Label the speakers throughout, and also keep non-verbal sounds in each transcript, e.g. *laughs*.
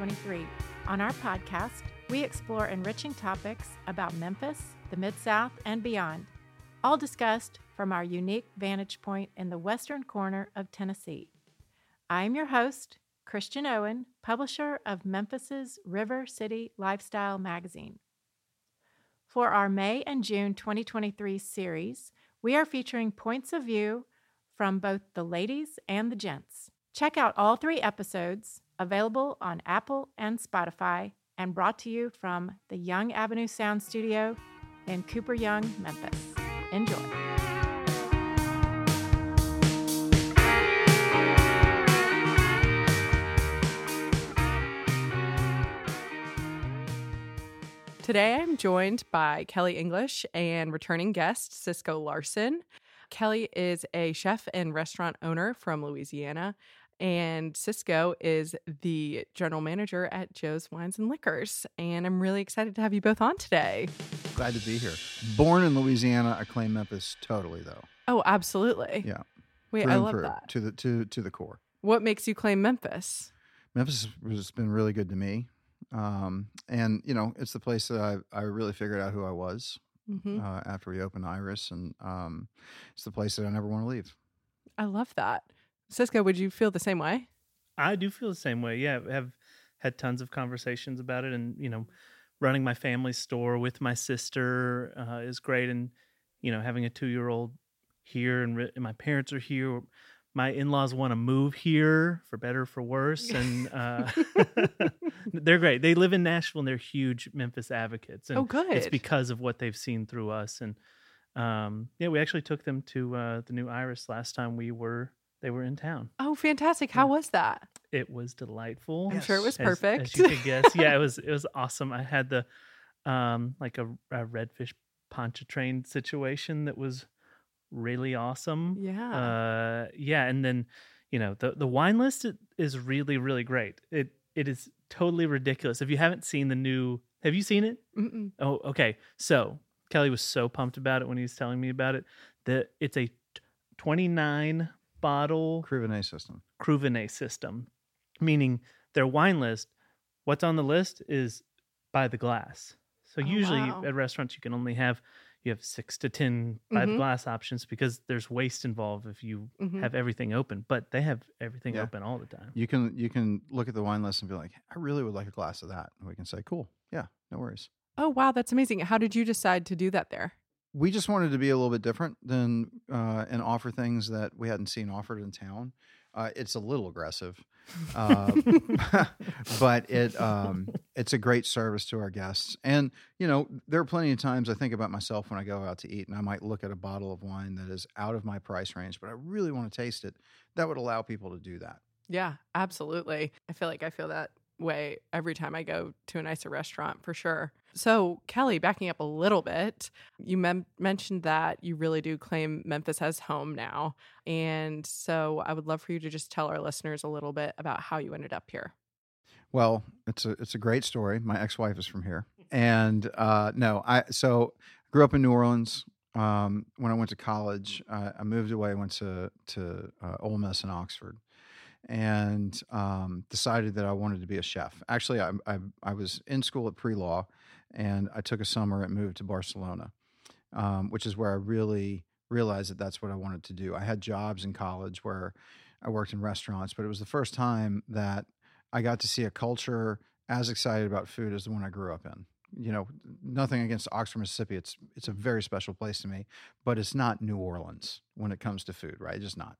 Speaker 1: 2023. On our podcast, we explore enriching topics about Memphis, the Mid South, and beyond, all discussed from our unique vantage point in the western corner of Tennessee. I am your host, Christian Owen, publisher of Memphis's River City Lifestyle magazine. For our May and June 2023 series, we are featuring points of view from both the ladies and the gents. Check out all three episodes, available on Apple and Spotify, and brought to you from the Young Avenue Sound Studio in Cooper Young, Memphis. Enjoy.
Speaker 2: Today I'm joined by Kelly English and returning guest Sisco Larson. Kelly is a chef and restaurant owner from Louisiana, and Sisco is the general manager at Joe's Wines and Liquors. And I'm really excited to have you both on today.
Speaker 3: Glad to be here. Born in Louisiana, I claim Memphis totally though.
Speaker 2: Oh, absolutely.
Speaker 3: Yeah.
Speaker 2: Wait,
Speaker 3: through
Speaker 2: I love
Speaker 3: through,
Speaker 2: that.
Speaker 3: To the to to the core.
Speaker 2: What makes you claim Memphis?
Speaker 3: Memphis has been really good to me. Um, and you know, it's the place that I I really figured out who I was
Speaker 2: hmm
Speaker 3: uh, after we opened Iris, and um, it's the place that I never want to leave.
Speaker 2: I love that. Sisco, would you feel the same way?
Speaker 4: I do feel the same way. Yeah, I have had tons of conversations about it, and you know, running my family store with my sister uh, is great, and you know, having a two-year-old here, and, re- and my parents are here. My in-laws want to move here for better or for worse, and uh, *laughs* *laughs* they're great. They live in Nashville, and they're huge Memphis advocates. And
Speaker 2: oh, good.
Speaker 4: it's because of what they've seen through us, and um, yeah, we actually took them to uh, the new Iris last time we were they were in town.
Speaker 2: oh, fantastic. How was that?
Speaker 4: It was delightful.
Speaker 2: I'm sure it was perfect.
Speaker 4: As, you could guess. *laughs* Yeah, it was it was awesome. I had the um like a, a redfish pontchartrain situation that was really awesome.
Speaker 2: yeah.
Speaker 4: Uh yeah, and then you know, the the wine list is really really great. It it is totally ridiculous. If you haven't seen the new Have you seen it?
Speaker 2: Mm-mm.
Speaker 4: Oh, okay. So, Kelly was so pumped about it when he was telling me about it that it's a 29 bottle
Speaker 3: Cruvinet system.
Speaker 4: Cruvinet system, meaning their wine list, what's on the list is by the glass. So
Speaker 2: Oh,
Speaker 4: usually
Speaker 2: wow.
Speaker 4: at restaurants you can only have you have six to ten by the
Speaker 2: Mhm.
Speaker 4: glass options because there's waste involved if you
Speaker 2: Mhm.
Speaker 4: have everything open. But they have everything
Speaker 3: Yeah.
Speaker 4: open all the time.
Speaker 3: You can you can look at the wine list and be like, I really would like a glass of that, and we can say, cool, yeah, no worries.
Speaker 2: Oh, wow. That's amazing. How did you decide to do that there?
Speaker 3: We just wanted to be a little bit different than uh, and offer things that we hadn't seen offered in town. Uh, it's a little aggressive, uh, *laughs* but it um, it's a great service to our guests. And you know, there are plenty of times I think about myself when I go out to eat, and I might look at a bottle of wine that is out of my price range, but I really want to taste it. That would allow people to do that.
Speaker 2: Yeah, absolutely. I feel like I feel that way every time I go to a nicer restaurant for sure. So, Kelly, backing up a little bit, you mem- mentioned that you really do claim Memphis as home now. And so, I would love for you to just tell our listeners a little bit about how you ended up here.
Speaker 3: Well, it's a it's a great story. My ex wife is from here, and uh, no, I so grew up in New Orleans. Um, when I went to college, uh, I moved away. Went to to uh, Ole Miss in Oxford, and um, decided that I wanted to be a chef. Actually, I I, I was in school at pre law, and I took a summer and moved to Barcelona, um, which is where I really realized that that's what I wanted to do. I had jobs in college where I worked in restaurants, but it was the first time that I got to see a culture as excited about food as the one I grew up in. You know, nothing against Oxford, Mississippi. It's it's a very special place to me, but it's not New Orleans when it comes to food, right? It's just not.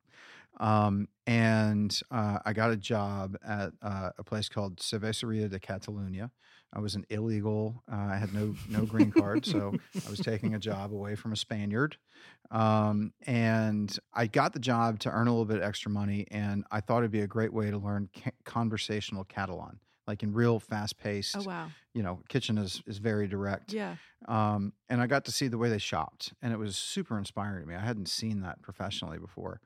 Speaker 3: Um, and uh, I got a job at uh, a place called Cerveceria de Catalunya. I was an illegal. Uh, I had no no green card, so I was taking a *laughs* job away from a Spaniard. Um, and I got the job to earn a little bit extra money, and I thought it'd be a great way to learn ca- conversational Catalan, like in real fast paced.
Speaker 2: Oh, wow.
Speaker 3: You know, kitchen is is very direct.
Speaker 2: Yeah.
Speaker 3: Um, and I got to see the way they shopped, and it was super inspiring to me. I hadn't seen that professionally before.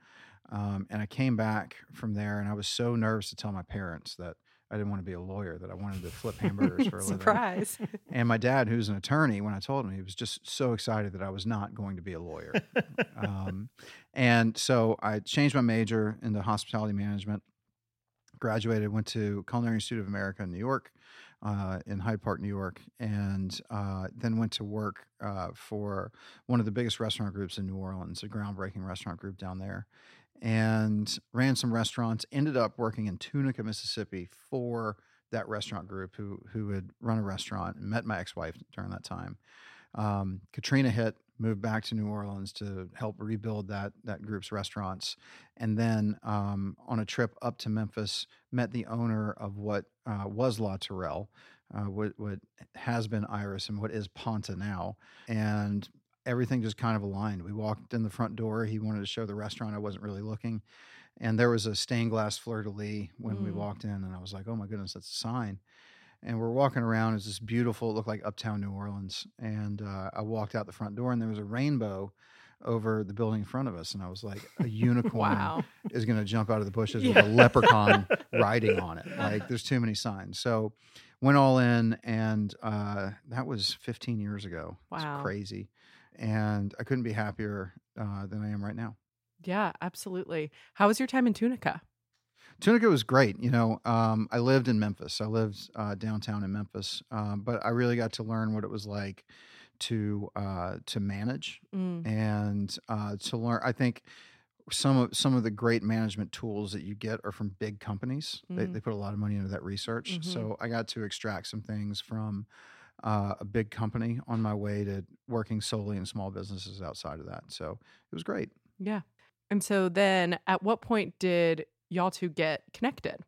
Speaker 3: Um, and I came back from there, and I was so nervous to tell my parents that I didn't want to be a lawyer. That I wanted to flip hamburgers for a *laughs* living.
Speaker 2: Surprise. *laughs*
Speaker 3: And my dad, who's an attorney, when I told him, he was just so excited that I was not going to be a lawyer. *laughs* um, and so I changed my major into hospitality management. Graduated, went to Culinary Institute of America in New York, uh, in Hyde Park, New York, and uh, then went to work uh, for one of the biggest restaurant groups in New Orleans, a groundbreaking restaurant group down there, and ran some restaurants. Ended up working in Tunica, Mississippi, for that restaurant group who who had run a restaurant and met my ex wife during that time. Um, Katrina hit, moved back to New Orleans to help rebuild that that group's restaurants, and then um, on a trip up to Memphis, met the owner of what uh, was La Tourelle, uh, what what has been Iris and what is Pantà now, and everything just kind of aligned. We walked in the front door. He wanted to show the restaurant. I wasn't really looking. And there was a stained glass fleur de lis when we
Speaker 2: Mm.
Speaker 3: walked in, and I was like, "Oh my goodness, that's a sign." And we're walking around. It's this beautiful, it looked like uptown New Orleans. And uh, I walked out the front door, and there was a rainbow over the building in front of us, and I was like, "A *laughs* unicorn
Speaker 2: wow.
Speaker 3: is going to jump out of the bushes
Speaker 2: Yeah.
Speaker 3: with a leprechaun *laughs* riding on it. Like there's too many signs. So went all in, and uh, that was 15 years ago.
Speaker 2: Wow.
Speaker 3: It's crazy, and I couldn't be happier uh, than I am right now.
Speaker 2: Yeah, absolutely. How was your time in Tunica?
Speaker 3: Tunica was great. You know, um, I lived in Memphis. I lived uh, downtown in Memphis, um, but I really got to learn what it was like to uh, to manage
Speaker 2: Mm.
Speaker 3: and uh, to learn. I think some of some of the great management tools that you get are from big companies. They,
Speaker 2: Mhm.
Speaker 3: they put a lot of money into that research.
Speaker 2: Mhm.
Speaker 3: So I got to extract some things from uh, a big company on my way to working solely in small businesses outside of that. So it was great.
Speaker 2: Yeah. And so then at what point did y'all two get connected?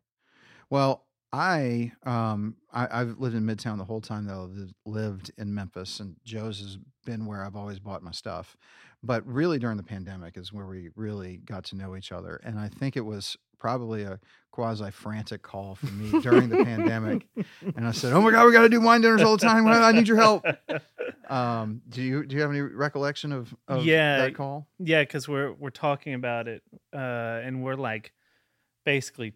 Speaker 3: Well, I um I, I've lived in Midtown the whole time that I've lived- lived in Memphis, and Joe's has been where I've always bought my stuff. But really, during the pandemic is where we really got to know each other, and I think it was probably a quasi frantic call for me during the pandemic. And I said, "Oh my God, we got to do wine dinners all the time. I need your help." Um, do you do you have any recollection of, of
Speaker 4: Yeah.
Speaker 3: that call?
Speaker 4: Yeah, because we're we're talking about it, uh, and we're like basically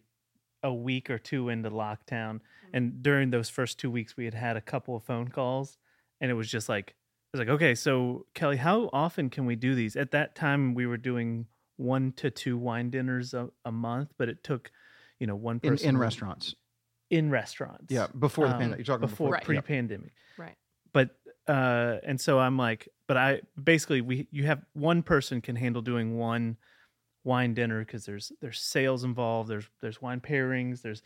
Speaker 4: a week or two into lockdown, and during those first two weeks, we had had a couple of phone calls, and it was just like it was like, okay, so Kelly, how often can we do these? At that time, we were doing one to two wine dinners a, a month, but it took, you know, one person
Speaker 3: in
Speaker 4: to-
Speaker 3: restaurants,
Speaker 4: in restaurants.
Speaker 3: yeah, before the
Speaker 4: Um,
Speaker 3: pandemic. You're talking
Speaker 4: before
Speaker 3: before,
Speaker 2: Right.
Speaker 4: pre-pandemic
Speaker 2: Right.
Speaker 4: but uh and so i'm like but i basically we you have one person can handle doing one wine dinner because there's there's sales involved there's there's wine pairings there's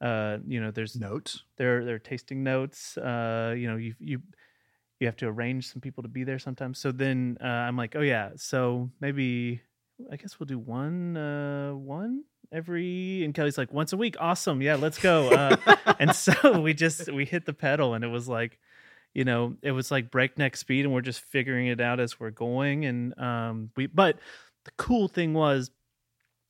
Speaker 4: uh you know there's
Speaker 3: notes.
Speaker 4: there there are tasting notes uh you know you you you have to arrange some people to be there sometimes so then uh, i'm like oh yeah so maybe i guess we'll do one uh one every and kelly's like once a week awesome yeah let's go uh and *laughs* so *laughs* we just we hit the pedal and it was like you know it was like breakneck speed and we're just figuring it out as we're going and um we but the cool thing was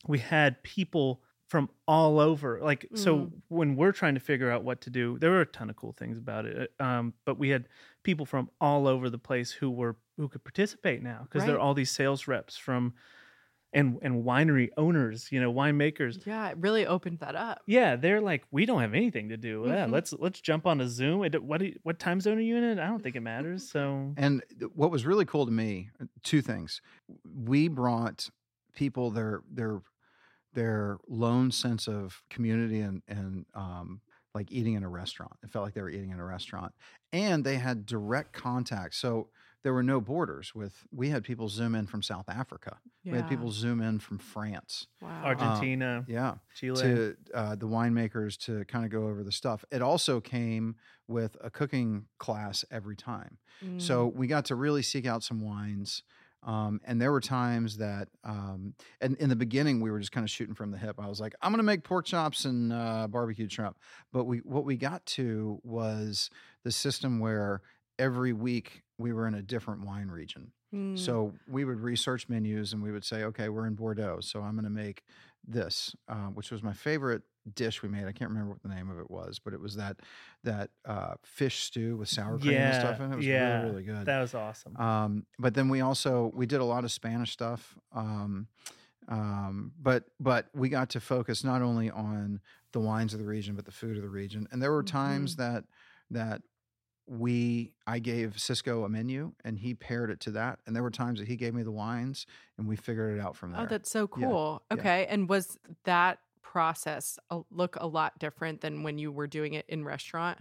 Speaker 4: we had people from all over like so
Speaker 2: Mm.
Speaker 4: when we're trying to figure out what to do there were a ton of cool things about it um but we had people from all over the place who were who could participate now because there are all these sales reps from and and winery owners you know winemakers
Speaker 2: Yeah, it really opened that up.
Speaker 4: yeah, they're like, we don't have anything to do. Yeah,
Speaker 2: Mhm.
Speaker 4: let's let's jump on a Zoom. It, what do you- what time zone are you in? I don't think it matters. *laughs* So
Speaker 3: And what was really cool to me, uh, two things. We brought people their their their lone sense of community and and um, like eating in a restaurant. It felt like they were eating in a restaurant, and they had direct contact. So there were no borders. With we had people zoom in from South Africa.
Speaker 2: Yeah.
Speaker 3: We had people zoom in from France.
Speaker 2: Wow.
Speaker 4: Argentina,
Speaker 3: Yeah,
Speaker 4: Chile.
Speaker 3: to uh, the winemakers to kind of go over the stuff. It also came with a cooking class every time.
Speaker 2: Mm.
Speaker 3: So we got to really seek out some wines. Um, and there were times that, um, and in the beginning, we were just kind of shooting from the hip. I was like, I'm going to make pork chops and uh, barbecued shrimp. But we, what we got to was the system where every week we were in a different wine region.
Speaker 2: Mm.
Speaker 3: So we would research menus and we would say, okay, we're in Bordeaux, so I'm going to make this, uh, which was my favorite dish we made. I can't remember what the name of it was, but it was that that uh, fish stew with sour cream and stuff in it. It was
Speaker 4: yeah,
Speaker 3: really really good.
Speaker 4: That was awesome.
Speaker 3: Um, but then we also we did a lot of Spanish stuff. Um, um, but but we got to focus not only on the wines of the region, but the food of the region. And there were times that that we I gave Sisco a menu and he paired it to that. And there were times that he gave me the wines and we figured it out from oh, there.
Speaker 2: Oh, that's so cool.
Speaker 3: yeah.
Speaker 2: Okay. And was that process a, look a lot different than when you were doing it in restaurant?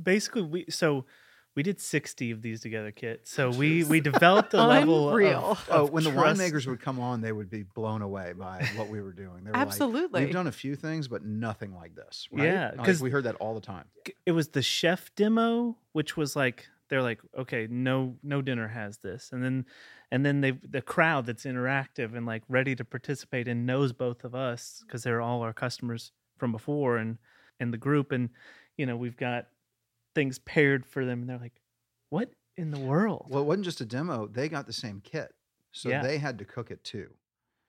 Speaker 4: basically we so we did 60 of these together kit so we we developed a level
Speaker 2: Unreal.
Speaker 4: of,
Speaker 3: Oh,
Speaker 4: of
Speaker 3: when the winemakers would come on, they would be blown away by what we were doing. They were
Speaker 2: Absolutely.
Speaker 3: like, "We've done a few things, but nothing like this." Right?
Speaker 4: Yeah,
Speaker 3: Like,
Speaker 4: 'cause-
Speaker 3: we heard that all the time.
Speaker 4: it was the chef demo which was like they're like okay no no dinner has this and then and then they the crowd that's interactive and like ready to participate and knows both of us because they're all our customers from before and and the group and you know we've got things paired for them and they're like what in the world
Speaker 3: Well, it wasn't just a demo; they got the same kit, so
Speaker 4: Yeah.
Speaker 3: they had to cook it too.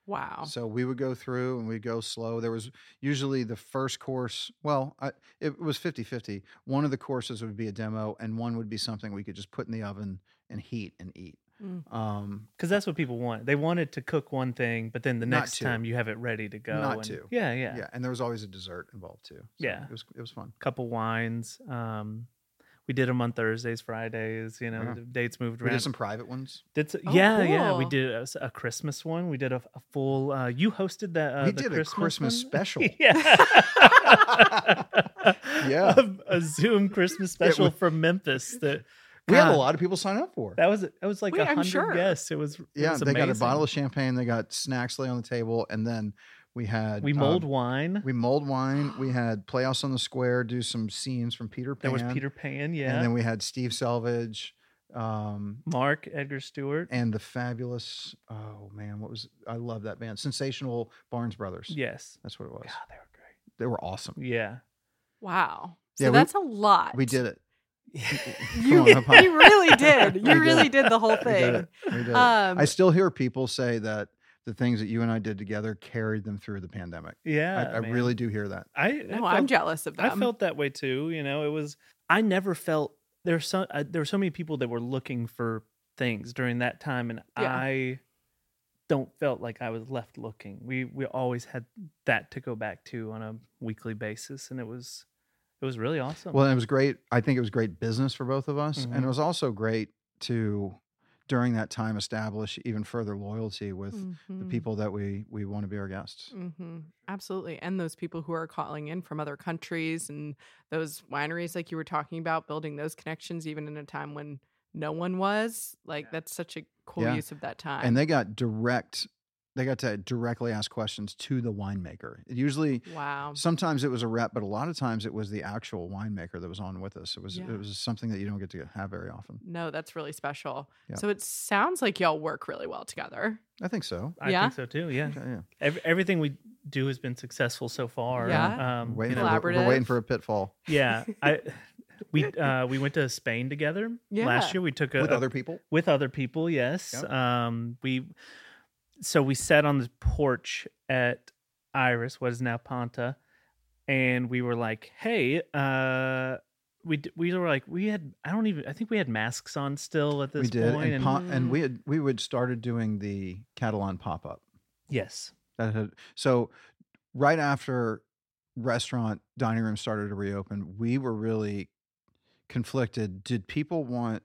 Speaker 2: Wow.
Speaker 3: So we would go through and we'd go slow. There was usually the first course, well, I, it was 50 50. One of the courses would be a demo, and one would be something we could just put in the oven and heat and eat.
Speaker 2: Mm.
Speaker 3: Um,
Speaker 4: because that's what people want they wanted to cook one thing but then the next
Speaker 3: two.
Speaker 4: time you have it ready to go
Speaker 3: Not
Speaker 4: and-
Speaker 3: two.
Speaker 4: yeah yeah
Speaker 3: yeah. and there was always a dessert involved too. So
Speaker 4: Yeah.
Speaker 3: it was it was fun.
Speaker 4: couple wines. Um, we did them on Thursdays, Fridays. You know,
Speaker 3: Yeah.
Speaker 4: the dates moved around.
Speaker 3: We
Speaker 4: around.
Speaker 3: did some private ones.
Speaker 4: Did s-
Speaker 2: Oh,
Speaker 4: yeah, yeah. We
Speaker 2: cool.
Speaker 4: did a, Christmas one. We did a, a full. Uh, you hosted that. Uh,
Speaker 3: We
Speaker 4: the
Speaker 3: did a
Speaker 4: Christmas,
Speaker 3: Christmas
Speaker 4: one?
Speaker 3: special. *laughs*
Speaker 4: yeah, *laughs*
Speaker 3: Yeah.
Speaker 4: a, a Zoom Christmas special
Speaker 3: was-
Speaker 4: from Memphis. That
Speaker 3: We had a lot of people sign up for.
Speaker 4: That was that was like
Speaker 2: Wait,
Speaker 4: a
Speaker 2: I'm
Speaker 4: hundred
Speaker 2: sure.
Speaker 4: guests. It was it
Speaker 3: yeah,
Speaker 4: was
Speaker 3: they got a bottle of champagne. They got snacks lay on the table, and then we had
Speaker 4: We
Speaker 3: um,
Speaker 4: wine.
Speaker 3: We mulled wine. We had Playhouse on the Square do some scenes from Peter Pan.
Speaker 4: there was Peter Pan. Yeah,
Speaker 3: And then we had Steve Selvidge, um,
Speaker 4: Mark Edgar Stuart.
Speaker 3: and the fabulous. Oh man, what was I love that band? Sensational Barnes Brothers.
Speaker 4: yes.
Speaker 3: that's what it was.
Speaker 4: God, they were great.
Speaker 3: They were awesome.
Speaker 4: Yeah.
Speaker 2: Wow. So
Speaker 3: Yeah, we-
Speaker 2: that's a lot.
Speaker 3: We did it. *laughs*
Speaker 2: You,
Speaker 3: on,
Speaker 2: you really did. *laughs* You
Speaker 3: did
Speaker 2: really
Speaker 3: it.
Speaker 2: did the whole
Speaker 3: We did
Speaker 2: thing.
Speaker 3: it. We did it.
Speaker 2: Um,
Speaker 3: I still hear people say that the things that you and I did together carried them through the pandemic.
Speaker 4: Yeah.
Speaker 3: I, I really do hear that.
Speaker 4: I, I
Speaker 2: no, I'm jealous of them.
Speaker 4: I felt that way too. You know, it was I never felt there's so uh, there were so many people that were looking for things during that time, and
Speaker 2: Yeah.
Speaker 4: I don't felt like I was left looking. We we always had that to go back to on a weekly basis, and it was it was really awesome.
Speaker 3: Well, it was great. I think it was great business for both of us, and
Speaker 4: Mhm.
Speaker 3: it was also great to during that time establish even further loyalty with the
Speaker 2: Mhm.
Speaker 3: people that we we want to be our guests.
Speaker 2: hmm Absolutely. And those people who are calling in from other countries and those wineries, like you were talking about, building those connections, even in a time when no one was, like, that's such a cool
Speaker 3: Yeah.
Speaker 2: use of that time.
Speaker 3: And they got direct. They got to directly ask questions to the winemaker. It usually,
Speaker 2: wow.
Speaker 3: sometimes it was a rep, but a lot of times it was the actual winemaker that was on with us. It was
Speaker 2: Yeah.
Speaker 3: it was something that you don't get to have very often.
Speaker 2: No, that's really special.
Speaker 3: Yeah.
Speaker 2: So it sounds like y'all work really well together.
Speaker 3: I think so.
Speaker 4: I
Speaker 2: yeah.
Speaker 4: think so too. Yeah,
Speaker 3: Okay, yeah.
Speaker 4: Ev- everything we do has been successful so far.
Speaker 2: Yeah.
Speaker 4: um,
Speaker 3: We're
Speaker 4: you
Speaker 3: waiting,
Speaker 4: know,
Speaker 3: for, we're waiting for a pitfall
Speaker 4: yeah. *laughs* I we uh, we went to Spain together
Speaker 2: Yeah.
Speaker 4: last year. We took a,
Speaker 3: with other people.
Speaker 4: with other people yes
Speaker 3: Yep.
Speaker 4: um we so we sat on the porch at iris what is now pantà and we were like hey uh we d- we were like we had i don't even i think we had masks on still at this
Speaker 3: we did,
Speaker 4: point
Speaker 3: and, and
Speaker 2: Mm.
Speaker 3: we had we would started doing the Catalan pop up.
Speaker 4: yes
Speaker 3: that had so right after restaurant dining room started to reopen we were really conflicted did people want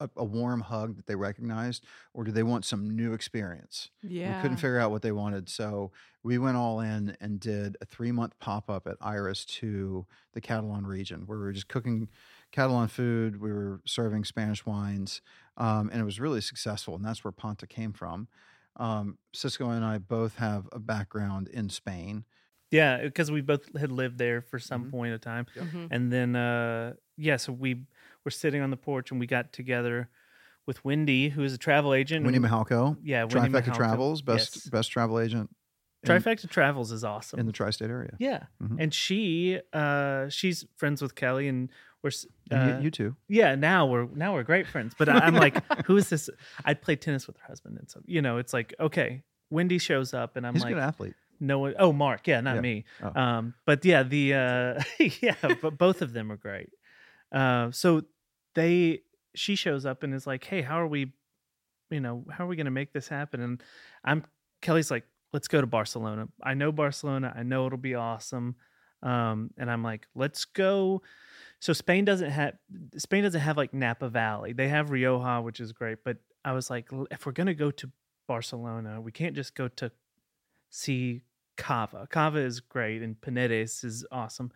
Speaker 3: a, a warm hug that they recognized or do they want some new experience
Speaker 2: Yeah.
Speaker 3: we couldn't figure out what they wanted so we went all in and did a three month pop-up at iris to the catalan region where we were just cooking catalan food we were serving spanish wines um, and it was really successful and that's where pantà came from um, sisco and i both have a background in spain
Speaker 4: yeah because we both had lived there for some
Speaker 3: Mhm.
Speaker 4: point of time
Speaker 2: Mhm.
Speaker 4: and then uh yeah so we were sitting on the porch and we got together with wendy who is a travel agent Wendy
Speaker 3: Mihalko
Speaker 4: yeah Wendy
Speaker 3: trifecta
Speaker 4: Mihalko.
Speaker 3: travels best
Speaker 4: Yes.
Speaker 3: best travel agent in,
Speaker 4: trifecta travels is awesome
Speaker 3: in the tri-state area
Speaker 4: Yeah,
Speaker 3: Mhm.
Speaker 4: and she uh she's friends with Kelly, and we're s-
Speaker 3: and
Speaker 4: uh,
Speaker 3: you, you too
Speaker 4: yeah now we're now we're great friends. But I, I'm like, *laughs* who is this? I'd play tennis with her husband, and so you know, it's like okay, Wendy shows up, and I'm
Speaker 3: he's a
Speaker 4: like,
Speaker 3: good athlete
Speaker 4: no one. Oh, Mark, yeah, not
Speaker 3: Yeah.
Speaker 4: me.
Speaker 3: Oh.
Speaker 4: Um, but yeah, the uh, *laughs* yeah, but both of them are great. Uh, so they she shows up and is like, hey, how are we? You know, how are we going to make this happen? And I'm Kelly's like, let's go to Barcelona. I know Barcelona. I know it'll be awesome. Um, and I'm like, let's go. So Spain doesn't have Spain doesn't have like Napa Valley. They have Rioja, which is great. But I was like, if we're gonna go to Barcelona, we can't just go to see Cava. Cava is great, and Penedès is awesome.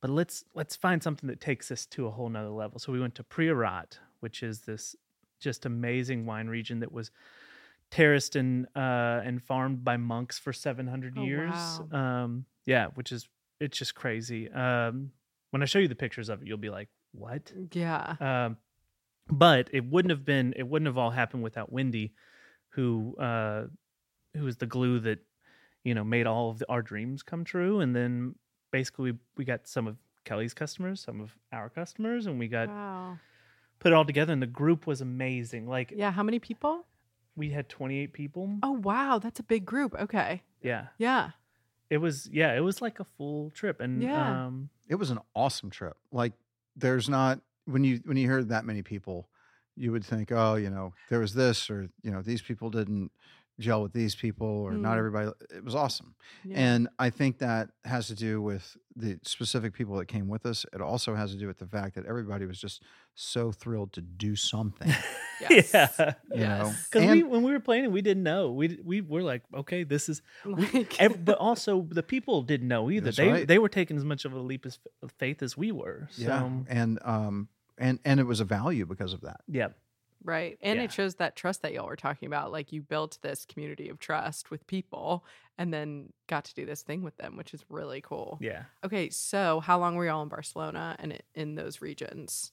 Speaker 4: But let's let's find something that takes us to a whole nother level. So we went to Priorat, which is this just amazing wine region that was terraced and uh, and farmed by monks for 700
Speaker 2: Oh,
Speaker 4: years.
Speaker 2: wow.
Speaker 4: Um, yeah, which is it's just crazy. Um, when I show you the pictures of it, you'll be like, "What?"
Speaker 2: Yeah.
Speaker 4: Um, but it wouldn't have been it wouldn't have all happened without Wendy, who uh, who was the glue that you know made all of the, our dreams come true. And then basically we, we got some of Kelly's customers, some of our customers, and we got
Speaker 2: Wow.
Speaker 4: put it all together. And the group was amazing. Like
Speaker 2: Yeah. How many people?
Speaker 4: we had 28 people.
Speaker 2: Oh, wow. That's a big group. Okay.
Speaker 4: Yeah,
Speaker 2: Yeah.
Speaker 4: it was. Yeah, it was like a full trip. And
Speaker 2: Yeah.
Speaker 4: um,
Speaker 3: It was an awesome trip. Like there's not when you when you hear that many people, you would think, oh, you know, there was this or you know, these people didn't gel with these people or not
Speaker 2: Mm.
Speaker 3: everybody. It was awesome.
Speaker 2: yeah.
Speaker 3: And I think that has to do with the specific people that came with us. It also has to do with the fact that everybody was just so thrilled to do something. *laughs* *laughs*
Speaker 2: Yes.
Speaker 4: yeah.
Speaker 3: You know,
Speaker 2: Yes.
Speaker 4: Because we, when we were playing, we didn't know. We we were like, okay, this is *laughs*
Speaker 2: Like,
Speaker 4: Ev- but also the people didn't know either. They
Speaker 3: right.
Speaker 4: they were taking as much of a leap of faith as we were. So
Speaker 3: yeah. And um and and it was a value because of that.
Speaker 4: yeah,
Speaker 2: Right. And
Speaker 4: Yeah.
Speaker 2: it shows that trust that y'all were talking about. Like you built this community of trust with people and then got to do this thing with them, which is really cool.
Speaker 4: yeah.
Speaker 2: Okay. So, how long were y'all in Barcelona and in those regions?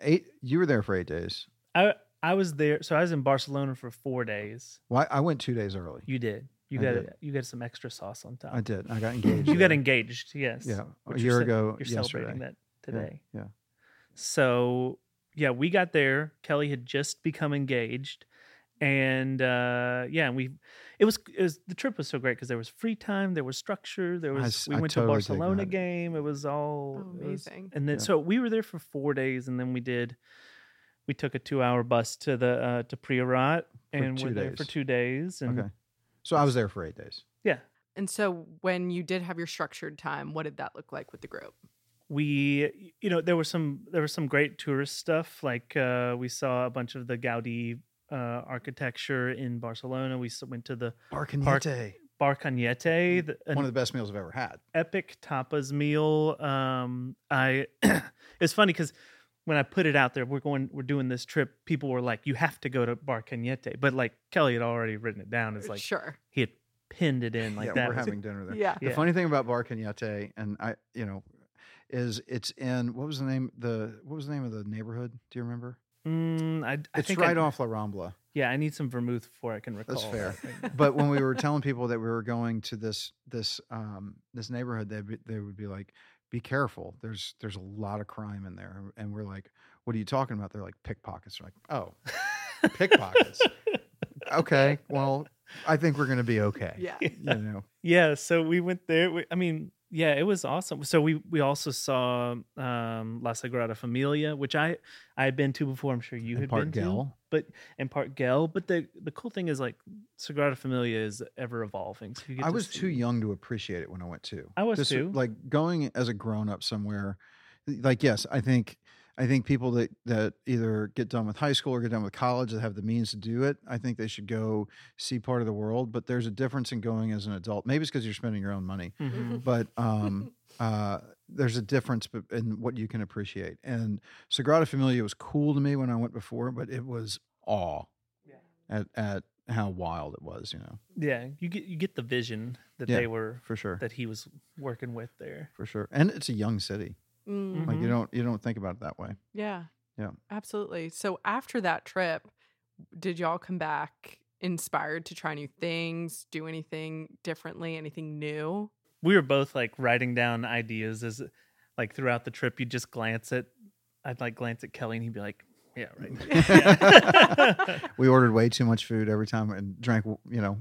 Speaker 3: Eight you were there for eight days.
Speaker 4: I I was there. So I was in Barcelona for four days.
Speaker 3: Well, I I went two days early.
Speaker 4: You did. You
Speaker 3: I
Speaker 4: got
Speaker 3: did.
Speaker 4: you got some extra sauce on top.
Speaker 3: I did. I got *laughs* engaged.
Speaker 4: You got engaged. Yes.
Speaker 3: Yeah, a year
Speaker 4: you're
Speaker 3: ago
Speaker 4: You're
Speaker 3: yesterday.
Speaker 4: celebrating that
Speaker 3: Yeah,
Speaker 4: today.
Speaker 3: Yeah.
Speaker 4: So yeah, we got there. Kelly had just become engaged, and uh, yeah, we it was, it was the trip was so great because there was free time, there was structure, there was
Speaker 3: s-
Speaker 4: we
Speaker 3: I
Speaker 4: went
Speaker 3: totally
Speaker 4: to a Barcelona game. It was all
Speaker 2: Oh,
Speaker 4: it was-
Speaker 2: amazing.
Speaker 4: and then
Speaker 3: Yeah.
Speaker 4: so we were there for four days, and then we did we took a two hour bus to the uh, to Priorat and
Speaker 3: two
Speaker 4: were there for two days. And
Speaker 3: Okay. So I was there for eight days.
Speaker 4: yeah,
Speaker 2: And so, when you did have your structured time, what did that look like with the group?
Speaker 4: We you know there was some there was some great tourist stuff like uh we saw a bunch of the gaudi uh architecture in barcelona we went to the
Speaker 3: Bar Cañete.
Speaker 4: bar cañete the, an
Speaker 3: One of the best meals I've ever had.
Speaker 4: epic tapas meal um i *coughs* it's funny because when i put it out there we're going we're doing this trip people were like you have to go to bar cañete but like kelly had already written it down as like
Speaker 2: sure.
Speaker 4: he had pinned it in like
Speaker 3: yeah,
Speaker 4: that
Speaker 3: we're
Speaker 4: was-
Speaker 3: having dinner there.
Speaker 2: Yeah.
Speaker 3: The
Speaker 4: Yeah.
Speaker 3: funny thing about Bar Cañete, and I, you know, is it's in what was the name the what was the name of the neighborhood? Do you remember?
Speaker 4: Mm, I, I
Speaker 3: It's
Speaker 4: think
Speaker 3: right
Speaker 4: I,
Speaker 3: off La Rambla.
Speaker 4: yeah i need some vermouth before i can recall
Speaker 3: That's fair.
Speaker 4: that. *laughs*
Speaker 3: But when we were telling people that we were going to this this um this neighborhood, they they would be like, "Be careful. There's there's a lot of crime in there." And we're like, "What are you talking about?" They're like, "Pickpockets." We're like, "Oh, pickpockets." okay, well, I think we're gonna be okay.
Speaker 2: Yeah.
Speaker 3: You know, *laughs*
Speaker 4: yeah so we went there we, i mean yeah it was awesome so we we also saw um la sagrada familia which i i had been to before i'm sure you
Speaker 3: And
Speaker 4: had
Speaker 3: Park
Speaker 4: been to but and Park Güell but the the cool thing is like sagrada familia is ever evolving so you get
Speaker 3: I
Speaker 4: to
Speaker 3: was too young to appreciate it when I went to.
Speaker 4: I was
Speaker 3: This-
Speaker 4: too.
Speaker 3: Like going as a grown up somewhere, like yes, I think I think people that that either get done with high school or get done with college that have the means to do it, I think they should go see part of the world. But there's a difference in going as an adult. Maybe it's because you're spending your own money,
Speaker 4: Mhm.
Speaker 3: but *laughs* um, uh, there's a difference in what you can appreciate. And Sagrada Familia was cool to me when I went before, but it was awe
Speaker 4: Yeah.
Speaker 3: at at how wild it was. You know,
Speaker 4: yeah you get you get the vision that
Speaker 3: Yeah.
Speaker 4: they were
Speaker 3: for sure.
Speaker 4: that he was working with there
Speaker 3: for sure. And it's a young city.
Speaker 2: Mm,
Speaker 3: Like you
Speaker 4: Mhm.
Speaker 3: don't you don't think about it that way.
Speaker 2: yeah.
Speaker 3: Yeah.
Speaker 2: Absolutely. So, after that trip, did y'all come back inspired to try new things, do anything differently, anything new?
Speaker 4: we were both like writing down ideas as like throughout the trip you'd just glance at i'd like glance at kelly and he'd be like yeah right Yeah. *laughs* *laughs*
Speaker 3: we ordered way too much food every time and drank. You know,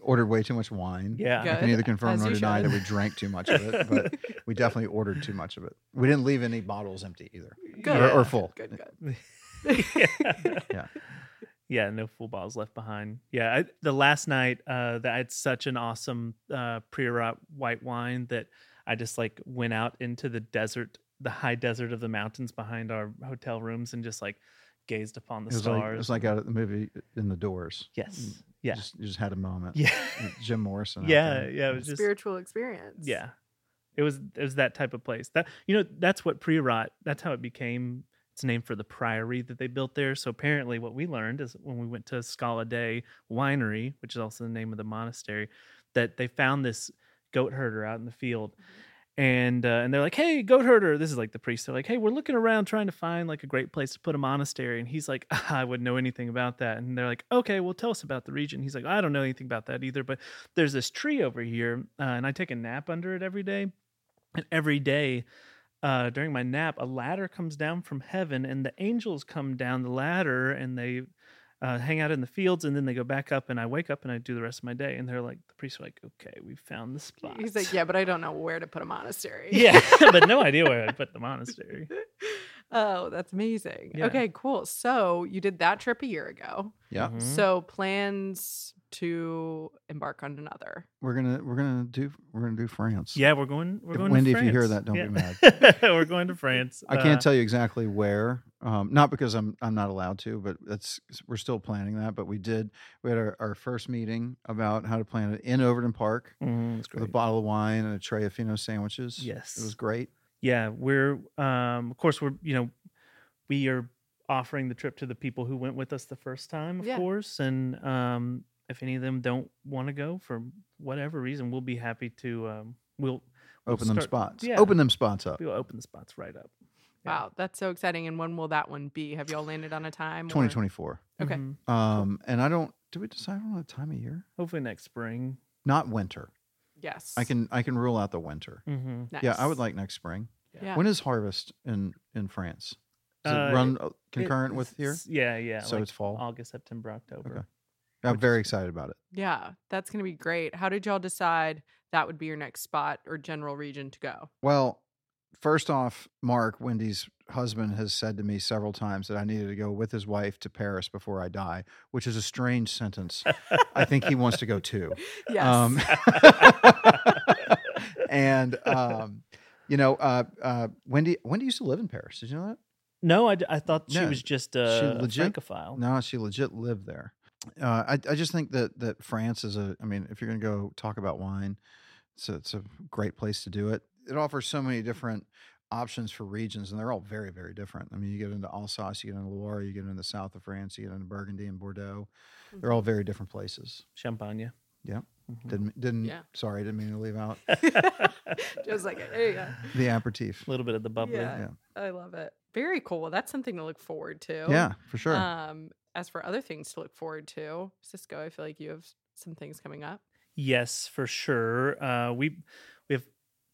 Speaker 3: ordered way too much wine.
Speaker 4: yeah
Speaker 3: I can
Speaker 2: Good,
Speaker 3: either confirm
Speaker 2: as
Speaker 3: or
Speaker 2: you
Speaker 3: deny
Speaker 2: should.
Speaker 3: that we drank too much of it, but *laughs* we definitely ordered too much of it. We didn't leave any bottles empty either,
Speaker 2: Good.
Speaker 3: or, or full.
Speaker 2: Good, good.
Speaker 4: yeah. *laughs*
Speaker 3: Yeah.
Speaker 4: Yeah, no full bottles left behind. Yeah, I, the last night uh, that I had such an awesome uh, Priorat white wine that I just like went out into the desert, the high desert of the mountains behind our hotel rooms, and just like gazed upon the
Speaker 3: It was like
Speaker 4: stars.
Speaker 3: it was like out of the movie in the Doors.
Speaker 4: yes, yeah,
Speaker 3: You just, you just had a moment.
Speaker 4: yeah, *laughs*
Speaker 3: Jim Morrison.
Speaker 4: yeah,
Speaker 3: there.
Speaker 4: yeah. It was just
Speaker 2: Spiritual experience.
Speaker 4: yeah. It was it was that type of place. That you know that's what Priorat. That's how it became. It's named for the priory that they built there. So apparently, what we learned is when we went to Scala Dei Winery, which is also the name of the monastery, that they found this goat herder out in the field, mm-hmm. And uh, and they're like, "Hey, goat herder!" This is like the priest. They're like, "Hey, we're looking around trying to find like a great place to put a monastery." And he's like, *laughs* "I wouldn't know anything about that." And they're like, "Okay, well, tell us about the region." He's like, "I don't know anything about that either, but there's this tree over here, uh, and I take a nap under it every day, and every day." Uh, during my nap, a ladder comes down from heaven, and the angels come down the ladder, and they uh, hang out in the fields, and then they go back up, and I wake up and I do the rest of my day. And they're like, the priests are like, okay, we found the spot.
Speaker 2: He's like, yeah, but I don't know where to put a monastery. *laughs*
Speaker 4: yeah, *laughs* but no idea where I put the monastery. *laughs*
Speaker 2: oh, that's amazing.
Speaker 4: Yeah.
Speaker 2: Okay, cool. So you did that trip a year ago.
Speaker 3: Yeah.
Speaker 4: Mhm.
Speaker 2: So plans to embark on another.
Speaker 3: We're gonna we're gonna do we're gonna do France.
Speaker 4: yeah, we're going. We're
Speaker 3: If-
Speaker 4: going.
Speaker 3: Wendy,
Speaker 4: to
Speaker 3: if you hear that, don't be
Speaker 4: mad. *laughs* we're going to *laughs* France.
Speaker 3: I
Speaker 4: Uh,
Speaker 3: can't tell you exactly where, um, not because I'm I'm not allowed to, but that's we're still planning that. But we did we had our, our first meeting about how to plan it in Overton Park
Speaker 4: Mhm, it's
Speaker 3: with a bottle of wine and a tray of Fino sandwiches.
Speaker 4: Yes.
Speaker 3: it was great.
Speaker 4: yeah we're um of course we're you know we are offering the trip to the people who went with us the first time of
Speaker 2: Yeah.
Speaker 4: course and um if any of them don't want to go for whatever reason we'll be happy to um we'll we'll
Speaker 3: Open them spots.
Speaker 4: yeah.
Speaker 3: Open them spots up.
Speaker 4: we'll open the spots right up Yeah.
Speaker 2: Wow, that's so exciting. And when will that one be? Have y'all landed on a time?
Speaker 3: Twenty twenty four.
Speaker 2: Okay.
Speaker 4: Mhm.
Speaker 3: Um, and I don't. Do we decide on a time of year?
Speaker 4: hopefully next spring
Speaker 3: Not winter.
Speaker 2: Yes.
Speaker 3: I can I can rule out the winter.
Speaker 4: mm-hmm.
Speaker 3: Yeah, I would like next spring.
Speaker 2: Yeah.
Speaker 3: When is harvest in in France? Does
Speaker 4: Uh,
Speaker 3: it run concurrent with here?
Speaker 4: yeah yeah
Speaker 3: So
Speaker 4: like
Speaker 3: it's fall?
Speaker 4: august september october
Speaker 3: Okay. I'm very
Speaker 4: is-
Speaker 3: excited about it.
Speaker 2: Yeah, that's going to be great. How did y'all decide that would be your next spot or general region to go?
Speaker 3: Well, first off, Mark, Wendy's husband, has said to me several times that I needed to go with his wife to Paris before I die, which is a strange sentence. I think he wants to go too. *laughs*
Speaker 2: Yes.
Speaker 3: Um, *laughs* and um, you know, uh, uh, Wendy, Wendy used to live in Paris. Did you know that?
Speaker 4: no I thought she
Speaker 3: No,
Speaker 4: was just a, a
Speaker 3: legit-
Speaker 4: francophile
Speaker 3: No, she legit lived there. Uh, I I just think that that France is a. I mean, if you're going to go talk about wine, it's it's a great place to do it. It offers so many different options for regions, and they're all very very different. I mean, you get into Alsace, you get into Loire, you get into the south of France, you get into Burgundy and Bordeaux. They're all very different places.
Speaker 4: champagne
Speaker 3: Yeah.
Speaker 4: Mhm.
Speaker 3: Didn't didn't
Speaker 2: Yeah.
Speaker 3: sorry, didn't mean to leave out *laughs* *laughs*
Speaker 2: Just like, there you go.
Speaker 3: the aperitif.
Speaker 4: a little bit of the bubbly
Speaker 2: Yeah.
Speaker 3: Yeah.
Speaker 2: I love it. Very cool. Well, that's something to look forward to.
Speaker 3: Yeah, for sure.
Speaker 2: Um, as for other things to look forward to, Sisco, I feel like you have some things coming up.
Speaker 4: Yes, for sure. Uh, we we have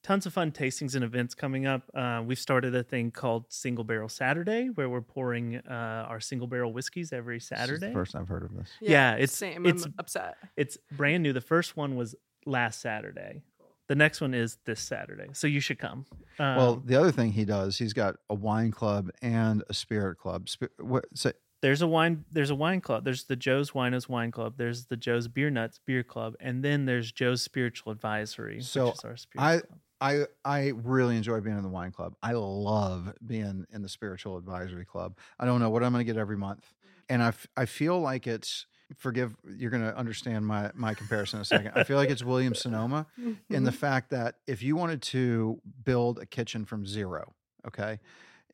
Speaker 4: tons of fun tastings and events coming up. Uh, we've started a thing called Single Barrel Saturday, where we're pouring uh, our single barrel whiskeys every
Speaker 3: This is the
Speaker 4: Saturday.
Speaker 3: first I've heard of this.
Speaker 4: Yeah, it's-
Speaker 2: same.
Speaker 4: it's-
Speaker 2: I'm upset.
Speaker 4: It's brand new. The first one was last Saturday. The next one is this Saturday, so you should come. Um,
Speaker 3: well, the other thing he does, he's got a wine club and a spirit club. Spi- what, say,
Speaker 4: there's a wine there's a wine club. There's the Joe's Winos Wine Club. There's the Joe's Beer Nuts Beer Club, and then there's Joe's Spiritual Advisory,
Speaker 3: So,
Speaker 4: which is our spirits
Speaker 3: I-
Speaker 4: club.
Speaker 3: I I really enjoy being in the wine club. I love being in the spiritual advisory club. I don't know what I'm going to get every month, and I, f- I feel like it's forgive you're going to understand my my comparison in a second. I feel like it's William Sonoma *laughs* in
Speaker 2: Mm-hmm.
Speaker 3: the fact that if you wanted to build a kitchen from zero, okay,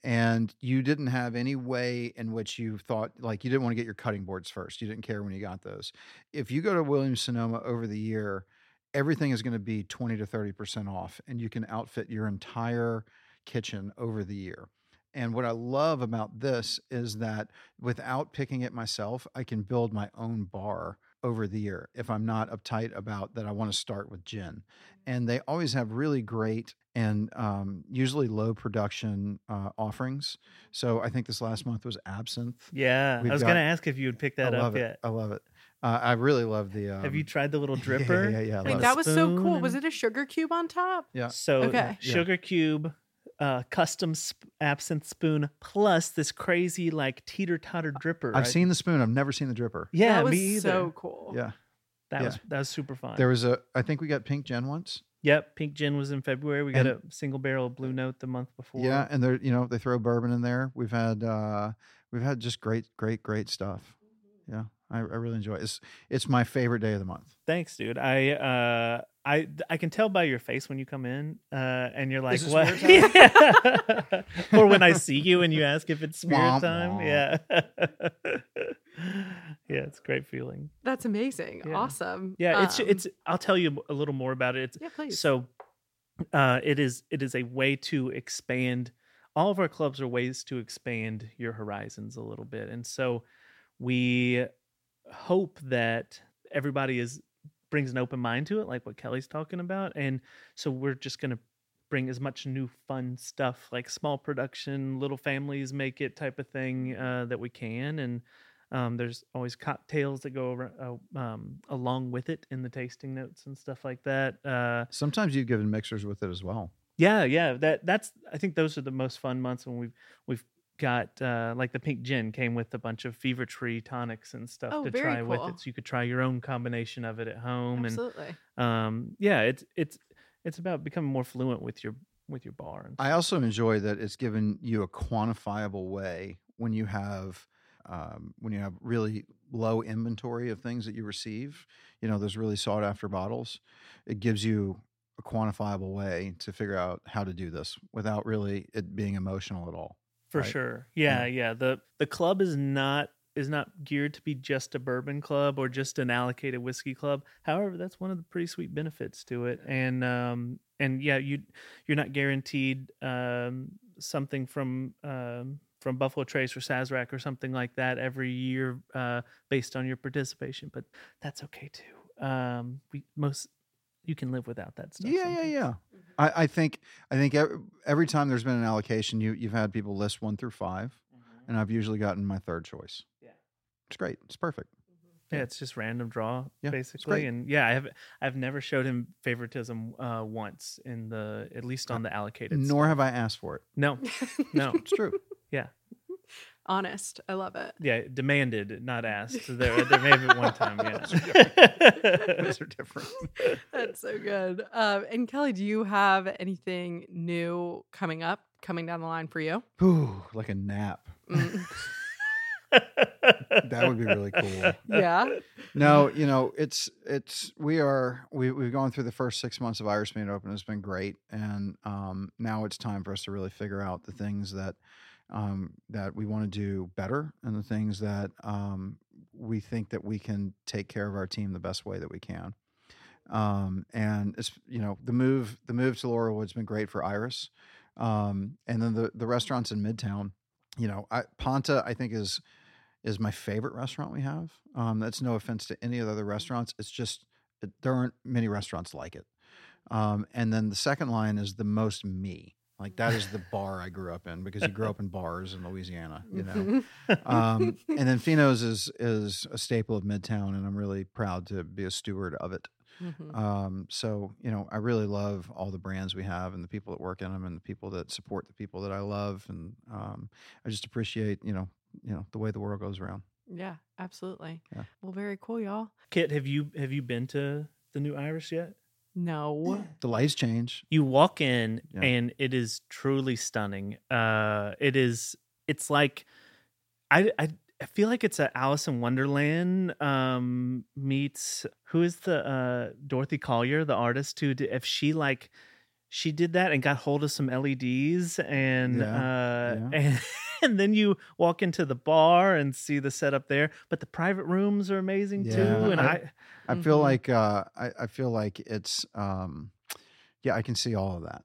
Speaker 3: and you didn't have any way in which you thought like you didn't want to get your cutting boards first, you didn't care when you got those. If you go to William Sonoma over the year, everything is going to be 20 to 30% off and you can outfit your entire kitchen over the year. And what I love about this is that without picking it myself, I can build my own bar over the year if I'm not uptight about that I want to start with gin. And they always have really great and um, usually low production uh, offerings. So I think this last month was absinthe.
Speaker 4: Yeah,
Speaker 3: We've
Speaker 4: I was going to ask if you would pick that
Speaker 3: I
Speaker 4: up
Speaker 3: love it.
Speaker 4: yet.
Speaker 3: I love it. Uh, I really love the. Um,
Speaker 4: Have you tried the little *laughs* dripper?
Speaker 3: yeah, yeah, I
Speaker 2: Like,
Speaker 3: love
Speaker 2: that was so cool. Was it a sugar cube on top?
Speaker 3: Yeah.
Speaker 4: So
Speaker 2: Okay.
Speaker 3: Yeah.
Speaker 4: sugar cube, uh, custom sp- absinthe spoon, plus this crazy like teeter totter dripper.
Speaker 3: I've
Speaker 4: I-
Speaker 3: seen the spoon. I've never seen the dripper.
Speaker 4: Yeah,
Speaker 2: that was
Speaker 4: me either.
Speaker 2: so cool.
Speaker 3: Yeah.
Speaker 4: that
Speaker 3: yeah.
Speaker 4: was that was super fun.
Speaker 3: There was a. I think we got pink gin once.
Speaker 4: Yep, Pink Gin was in February. We got
Speaker 3: And-
Speaker 4: a single barrel Blue Note the month before.
Speaker 3: Yeah, and they're you know they throw bourbon in there. We've had uh, we've had just great, great, great stuff. Yeah, I, I really enjoy it. It's it's my favorite day of the month.
Speaker 4: Thanks, dude. I uh I I can tell by your face when you come in, uh, and you're like,
Speaker 3: this
Speaker 4: "What?"
Speaker 3: spirit *laughs*
Speaker 4: or when I see you and you ask if it's spirit
Speaker 3: Womp
Speaker 4: time.
Speaker 3: womp.
Speaker 4: Yeah, *laughs* yeah, it's a great feeling.
Speaker 2: That's amazing.
Speaker 4: Yeah.
Speaker 2: Awesome.
Speaker 4: Yeah, it's
Speaker 2: Um,
Speaker 4: it's. I'll tell you a little more about it. It's
Speaker 2: yeah, please.
Speaker 4: so uh, it is it is a way to expand. All of our clubs are ways to expand your horizons a little bit, and so we hope that everybody is brings an open mind to it, like what Kelly's talking about, and so we're just gonna bring as much new fun stuff like small production, little families make it type of thing uh, that we can, and um, there's always cocktails that go uh, um, along with it in the tasting notes and stuff like that. Uh,
Speaker 3: Sometimes you've given mixers with it as well.
Speaker 4: yeah, yeah. That that's. I think those are the most fun months when we've we've got uh, like the pink gin came with a bunch of fever tree tonics and stuff
Speaker 2: Oh,
Speaker 4: to
Speaker 2: very
Speaker 4: try with it, so you could try your own combination of it at home.
Speaker 2: Absolutely.
Speaker 4: And um, yeah, it's it's it's about becoming more fluent with your with your bar. And
Speaker 3: I also enjoy that it's given you a quantifiable way when you have um, when you have really low inventory of things that you receive. You know, those really sought after bottles. It gives you a quantifiable way to figure out how to do this without really it being emotional at all.
Speaker 4: For
Speaker 3: right?
Speaker 4: sure. Yeah, yeah. The the club is not is not geared to be just a bourbon club or just an allocated whiskey club. However, that's one of the pretty sweet benefits to it. And um and yeah, you you're not guaranteed um something from um from Buffalo Trace or Sazerac or something like that every year uh based on your participation, but that's okay too. Um we most you can live without that stuff.
Speaker 3: Yeah, yeah,
Speaker 4: sometimes.
Speaker 3: yeah. I, I think I think every, every time there's been an allocation, you you've had people list one through five, and I've usually gotten my third choice.
Speaker 4: Yeah.
Speaker 3: it's great. It's perfect.
Speaker 4: Yeah, it's just random draw
Speaker 3: Yeah,
Speaker 4: basically, and yeah, I have I've never showed him favoritism uh, once in the at least on the allocated.
Speaker 3: Nor
Speaker 4: stuff.
Speaker 3: have I asked for it.
Speaker 4: no, *laughs* no,
Speaker 3: It's true.
Speaker 2: Honest. I love it.
Speaker 4: yeah, demanded, not *laughs* asked. There, there may have been one time, yeah.
Speaker 3: Those are different. *laughs*
Speaker 2: That's so good. Um, and Kelly, do you have anything new coming up, coming down the line for you?
Speaker 3: Ooh, like a nap.
Speaker 2: Mm. *laughs*
Speaker 3: That would be really cool.
Speaker 2: yeah.
Speaker 3: No, you know, it's it's we are we we've gone through the first six months of Irish Meat Open. It's been great, and um, now it's time for us to really figure out the things that um, that we want to do better, and the things that um, we think that we can take care of our team the best way that we can. Um, and it's you know the move the move to Laurelwood's been great for Iris, um, and then the the restaurants in Midtown. You know, I, Pantà I think is is my favorite restaurant we have. Um, that's no offense to any of the other restaurants. It's just there aren't many restaurants like it. Um, and then the second line is the most me. Like that is the *laughs* bar I grew up in because you grew up in bars in Louisiana, you know. *laughs* Um, and then Fino's is is a staple of Midtown, and I'm really proud to be a steward of it.
Speaker 2: Mhm.
Speaker 3: Um, so you know, I really love all the brands we have and the people that work in them and the people that support the people that I love, and um, I just appreciate you know you know the way the world goes around.
Speaker 2: Yeah, absolutely.
Speaker 3: Yeah.
Speaker 2: Well, very cool, y'all.
Speaker 4: Kit, have you have you been to the new Iris yet?
Speaker 2: No. *clears throat*
Speaker 3: The lights change.
Speaker 4: You walk in
Speaker 3: Yeah.
Speaker 4: and it is truly stunning. Uh, it is. It's like I I, I feel like it's a Alice in Wonderland um, meets who is the uh, Dorothy Collier, the artist who did, if she like she did that and got hold of some LEDs and
Speaker 3: Yeah,
Speaker 4: uh,
Speaker 3: yeah.
Speaker 4: and *laughs* *laughs* and then you walk into the bar and see the setup there. But the private rooms are amazing
Speaker 3: Yeah,
Speaker 4: too. And
Speaker 3: I-
Speaker 4: I
Speaker 3: I feel
Speaker 2: Mhm.
Speaker 3: like uh, I, I feel like it's um, yeah, I can see all of that,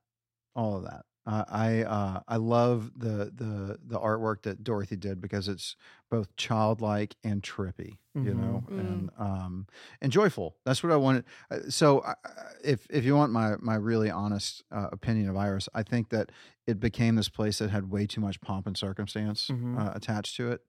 Speaker 3: all of that. Uh, I uh, I love the the the artwork that Dorothy did because it's both childlike and trippy, you know,
Speaker 2: Mhm.
Speaker 3: and um, and joyful. That's what I wanted. Uh, So I- if if you want my my really honest uh, opinion of Iris, I think that it became this place that had way too much pomp and circumstance
Speaker 4: Mhm.
Speaker 3: uh, attached to it.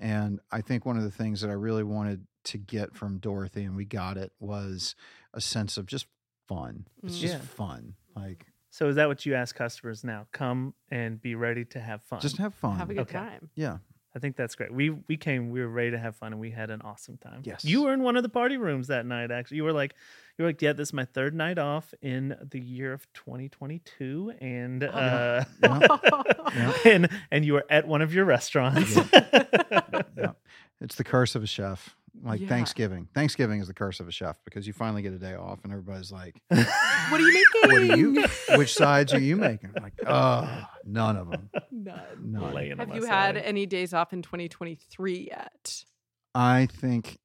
Speaker 3: And I think one of the things that I really wanted to get from Dorothy, and we got it, was a sense of just fun. It's
Speaker 2: Mm.
Speaker 3: just
Speaker 4: Yeah.
Speaker 3: fun. Like,
Speaker 4: So is that what you ask customers now? Come and be ready to have fun.
Speaker 3: just have fun.
Speaker 2: Have a good
Speaker 4: Okay.
Speaker 2: time.
Speaker 3: yeah.
Speaker 4: I think that's great. We we came, we were ready to have fun, and we had an awesome time.
Speaker 3: Yes.
Speaker 4: you were in one of the party rooms that night. Actually, you were like, you were like, yeah, this is my third night off in the year of 2022, and uh,
Speaker 3: Yeah. *laughs* *laughs* *laughs*
Speaker 4: and and you were at one of your restaurants.
Speaker 3: Yeah. It's the curse of a chef. Like
Speaker 2: Yeah.
Speaker 3: Thanksgiving. Thanksgiving is the curse of a chef because you finally get a day off and everybody's like,
Speaker 2: what are you making? *laughs*
Speaker 3: "What are you? Which sides are you making?" I'm like, oh, none of them. *laughs*
Speaker 2: None.
Speaker 3: None.
Speaker 4: Laying
Speaker 2: Have
Speaker 4: my
Speaker 2: you had
Speaker 4: side.
Speaker 2: any days off in 2023 yet?
Speaker 3: I think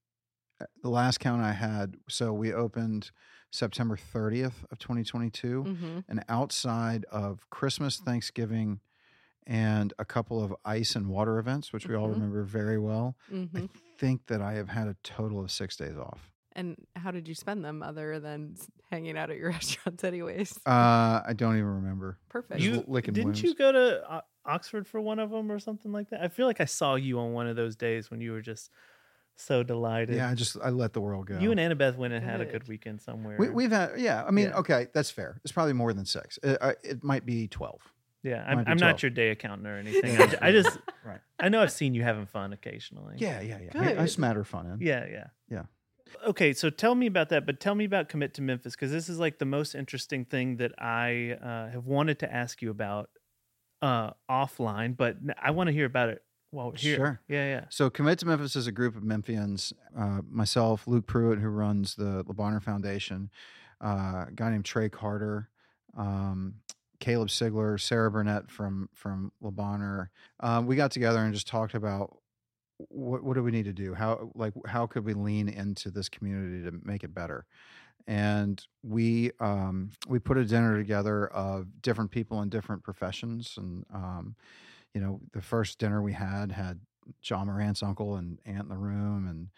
Speaker 3: uh, the last count I had. So we opened September 30th of 2022,
Speaker 2: Mm-hmm.
Speaker 3: and outside of Christmas, Thanksgiving, and a couple of ice and water events, which we all
Speaker 2: Mhm.
Speaker 3: remember very well,
Speaker 2: Mm-hmm.
Speaker 3: I think that I have had a total of six days off.
Speaker 2: And how did you spend them other than hanging out at your *laughs* restaurants, anyways?
Speaker 3: Uh, I don't even remember.
Speaker 2: Perfect.
Speaker 3: You-
Speaker 4: you didn't
Speaker 3: wounds.
Speaker 4: you go to O- Oxford for one of them or something like that? I feel like I saw you on one of those days when you were just so delighted.
Speaker 3: Yeah, I just I let the world go.
Speaker 4: You and Annabeth went and had a
Speaker 2: Good.
Speaker 4: good weekend somewhere.
Speaker 3: we, we've had yeah. I mean,
Speaker 4: Yeah.
Speaker 3: okay, that's fair. It's probably more than six. It, I, it might be twelve.
Speaker 4: Yeah, I'm, I'm
Speaker 3: 12.
Speaker 4: not your day accountant or *laughs* anything. I, ju- I just, *laughs*
Speaker 3: Right.
Speaker 4: I know I've seen you having fun occasionally.
Speaker 3: Yeah, yeah, yeah. I, I smatter fun in.
Speaker 4: Yeah, yeah.
Speaker 3: Yeah.
Speaker 4: Okay, so tell me about that, but tell me about commit to Memphis because this is like the most interesting thing that I uh, have wanted to ask you about uh, offline, but I want to hear about it while we're here.
Speaker 3: Sure.
Speaker 4: Yeah, yeah.
Speaker 3: So Commit to Memphis is a group of Memphians. Uh, myself, Luke Pruitt, who runs the Le Bonheur Foundation, uh, a guy named Trey Carter, um, Caleb Sigler, Sarah Burnett from from Le Bonheur. Um, we got together and just talked about what what do we need to do? How like how could we lean into this community to make it better? And we um, we put a dinner together of different people in different professions, and um, you know the first dinner we had had Ja Morant's uncle and aunt in the room, and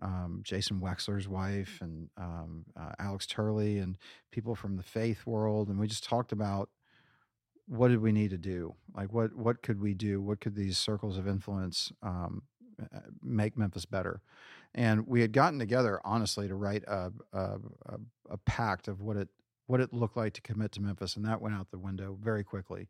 Speaker 3: um, Jason Wexler's wife, and um, uh, Alex Turley, and people from the faith world, and we just talked about what did we need to do, like what what could we do, what could these circles of influence um, make Memphis better, and we had gotten together honestly to write a a, a, a pact of what it what it looked like to commit to Memphis, and that went out the window very quickly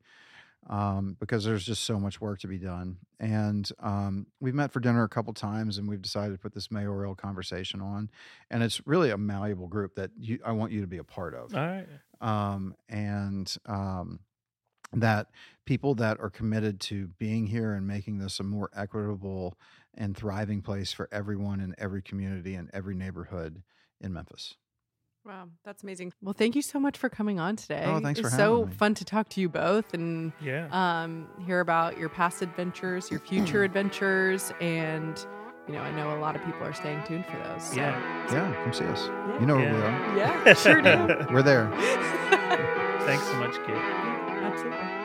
Speaker 3: um, because there's just so much work to be done. And um, we've met for dinner a couple times, and we've decided to put this mayoral conversation on. And it's really a malleable group that you, I want you to be a part of.
Speaker 4: All right.
Speaker 3: Um, and um, that people that are committed to being here and making this a more equitable and thriving place for everyone in every community and every neighborhood in Memphis.
Speaker 2: Wow, that's amazing. Well, thank you so much for coming on today.
Speaker 3: Oh, thanks
Speaker 2: it's
Speaker 3: for
Speaker 2: so
Speaker 3: having me.
Speaker 2: fun to talk to you both and
Speaker 4: Yeah.
Speaker 2: um, hear about your past adventures, your future *clears throat* adventures, and you know, I know a lot of people are staying tuned for those. So.
Speaker 4: Yeah.
Speaker 3: Yeah, come see us. You know where we are.
Speaker 2: yeah, sure do. *laughs*
Speaker 3: We're there. *laughs*
Speaker 4: Thanks so much, kid.
Speaker 2: Absolutely.